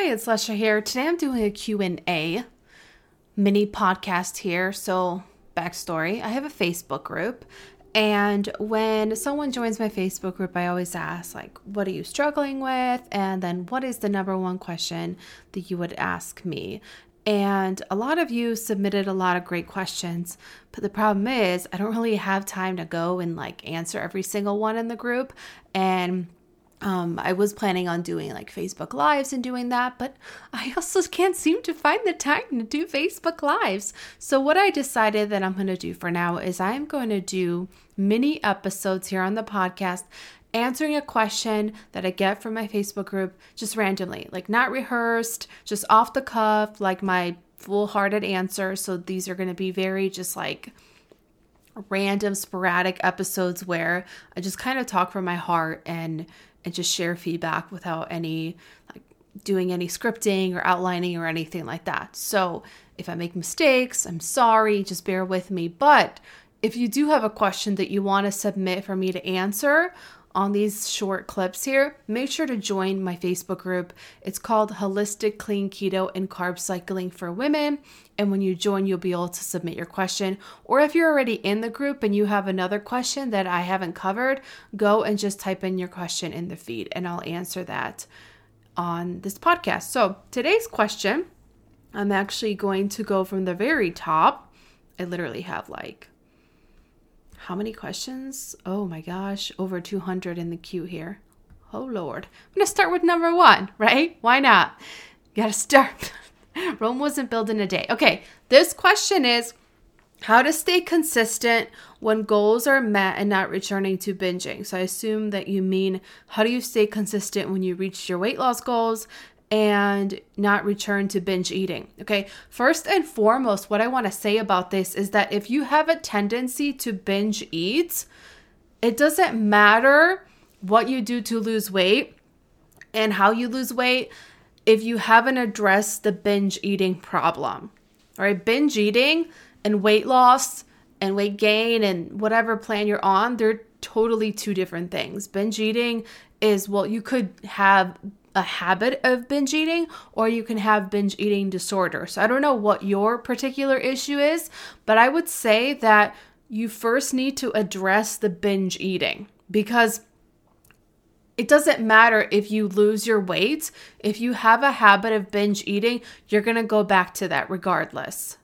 Hi, it's Lesya here. Today I'm doing a Q&A mini podcast here. So, backstory, I have a Facebook group and when someone joins my Facebook group, I always ask like, what are you struggling with? And then what is the number one question that you would ask me? And a lot of you submitted a lot of great questions, but the problem is I don't really have time to go and like answer every single one in the group. And um, I was planning on doing like Facebook Lives and doing that, but I also can't seem to find the time to do Facebook Lives. So, what I decided that I'm going to do for now is I'm going to do mini episodes here on the podcast answering a question that I get from my Facebook group just randomly, like not rehearsed, just off the cuff, like my full hearted answer. So, these are going to be very just like random sporadic episodes where I just kind of talk from my heart and and just share feedback without any like doing any scripting or outlining or anything like that. So, if I make mistakes, I'm sorry, just bear with me. But if you do have a question that you want to submit for me to answer, on these short clips here, make sure to join my Facebook group. It's called Holistic Clean Keto and Carb Cycling for Women. And when you join, you'll be able to submit your question. Or if you're already in the group and you have another question that I haven't covered, go and just type in your question in the feed and I'll answer that on this podcast. So today's question, I'm actually going to go from the very top. I literally have like how many questions? Oh my gosh, over 200 in the queue here. Oh Lord. I'm going to start with number one, right? Why not? You got to start. Rome wasn't built in a day. Okay, this question is how to stay consistent when goals are met and not returning to binging. So I assume that you mean how do you stay consistent when you reach your weight loss goals and not return to binge eating. Okay, first and foremost, what I want to say about this is that if you have a tendency to binge eat, it doesn't matter what you do to lose weight and how you lose weight if you haven't addressed the binge eating problem. All right, binge eating and weight loss and weight gain and whatever plan you're on, they're totally two different things. Binge eating is well, you could have a habit of binge eating or you can have binge eating disorder. So I don't know what your particular issue is, but I would say that you first need to address the binge eating because it doesn't matter if you lose your weight. If you have a habit of binge eating, you're going to go back to that regardless.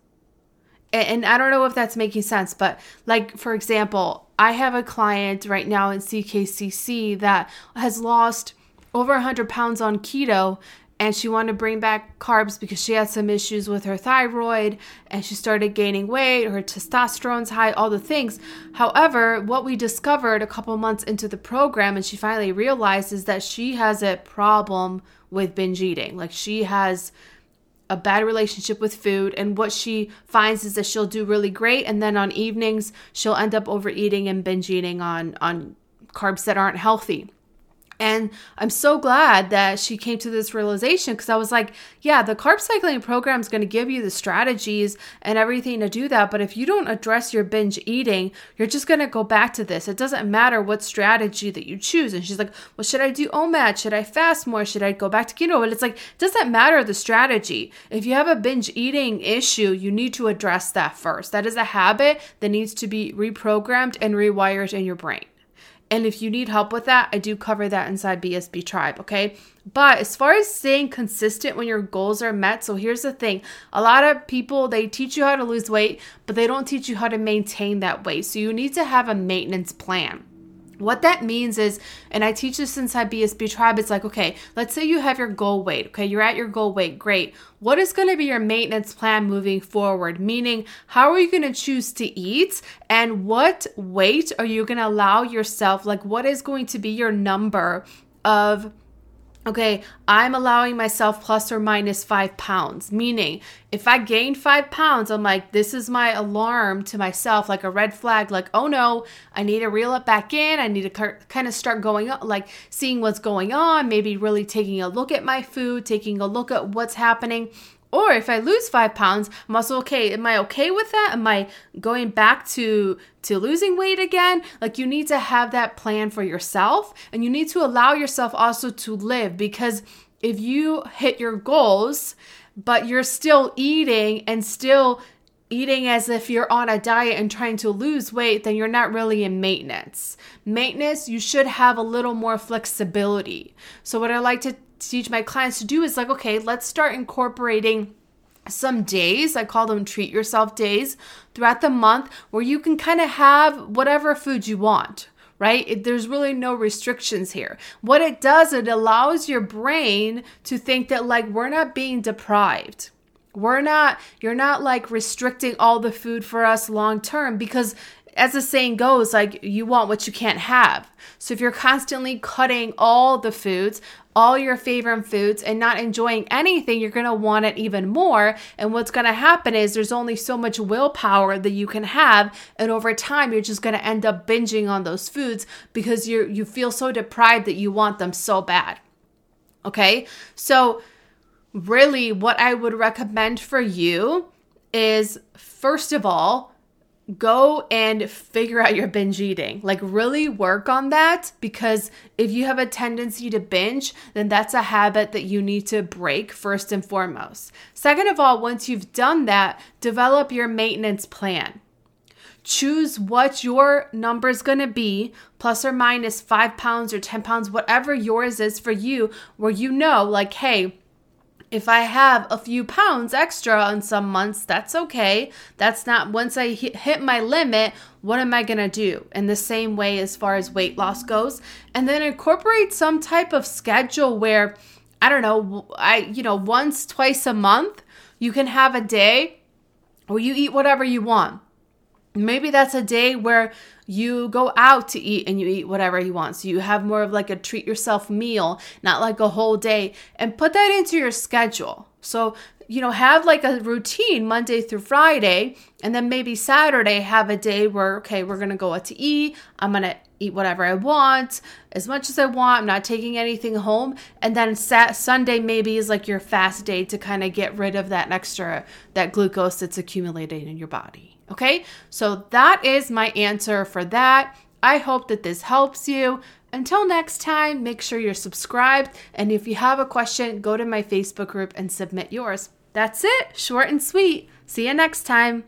And, I don't know if that's making sense, but like, for example, I have a client right now in CKCC that has lost over 100 pounds on keto and she wanted to bring back carbs because she had some issues with her thyroid and she started gaining weight, her testosterone's high, all the things. However, what we discovered a couple months into the program and she finally realized is that she has a problem with binge eating. Like she has a bad relationship with food and what she finds is that she'll do really great and then on evenings she'll end up overeating and binge eating on on carbs that aren't healthy. And I'm so glad that she came to this realization because I was like, yeah, the carb cycling program is going to give you the strategies and everything to do that. But if you don't address your binge eating, you're just going to go back to this. It doesn't matter what strategy that you choose. And she's like, well, should I do OMAD? Should I fast more? Should I go back to keto? And it's like, it doesn't matter the strategy. If you have a binge eating issue, you need to address that first. That is a habit that needs to be reprogrammed and rewired in your brain. And if you need help with that, I do cover that inside BSB Tribe, okay? But as far as staying consistent when your goals are met, so here's the thing a lot of people they teach you how to lose weight, but they don't teach you how to maintain that weight. So you need to have a maintenance plan. What that means is, and I teach this inside BSB Tribe, it's like, okay, let's say you have your goal weight. Okay, you're at your goal weight. Great. What is going to be your maintenance plan moving forward? Meaning, how are you going to choose to eat? And what weight are you going to allow yourself? Like, what is going to be your number of okay, I'm allowing myself plus or minus five pounds. Meaning, if I gain five pounds, I'm like, this is my alarm to myself, like a red flag, like, oh no, I need to reel it back in. I need to kind of start going on, like seeing what's going on, maybe really taking a look at my food, taking a look at what's happening. Or if I lose five pounds, also okay. Am I okay with that? Am I going back to to losing weight again? Like you need to have that plan for yourself and you need to allow yourself also to live because if you hit your goals, but you're still eating and still eating as if you're on a diet and trying to lose weight, then you're not really in maintenance. Maintenance, you should have a little more flexibility. So, what I like to teach my clients to do is like, okay, let's start incorporating some days, I call them treat yourself days, throughout the month where you can kind of have whatever food you want right? It, there's really no restrictions here. What it does, it allows your brain to think that, like, we're not being deprived. We're not, you're not like restricting all the food for us long term because as the saying goes, like you want what you can't have. So if you're constantly cutting all the foods, all your favorite foods, and not enjoying anything, you're gonna want it even more. And what's gonna happen is there's only so much willpower that you can have, and over time, you're just gonna end up binging on those foods because you you feel so deprived that you want them so bad. Okay, so really, what I would recommend for you is first of all go and figure out your binge eating. Like, really work on that because if you have a tendency to binge, then that's a habit that you need to break first and foremost. Second of all, once you've done that, develop your maintenance plan. Choose what your number is going to be, plus or minus five pounds or 10 pounds, whatever yours is for you, where you know, like, hey, if I have a few pounds extra on some months, that's okay. That's not, once I hit my limit, what am I gonna do? In the same way as far as weight loss goes. And then incorporate some type of schedule where, I don't know, I, you know, once, twice a month, you can have a day where you eat whatever you want. Maybe that's a day where you go out to eat and you eat whatever you want. So you have more of like a treat yourself meal, not like a whole day, and put that into your schedule. So, you know, have like a routine Monday through Friday, and then maybe Saturday have a day where, okay, we're gonna go out to eat. I'm gonna eat whatever I want, as much as I want. I'm not taking anything home. And then sat- Sunday maybe is like your fast day to kind of get rid of that extra, that glucose that's accumulated in your body. Okay, so that is my answer for that. I hope that this helps you. Until next time, make sure you're subscribed. And if you have a question, go to my Facebook group and submit yours. That's it, short and sweet. See you next time.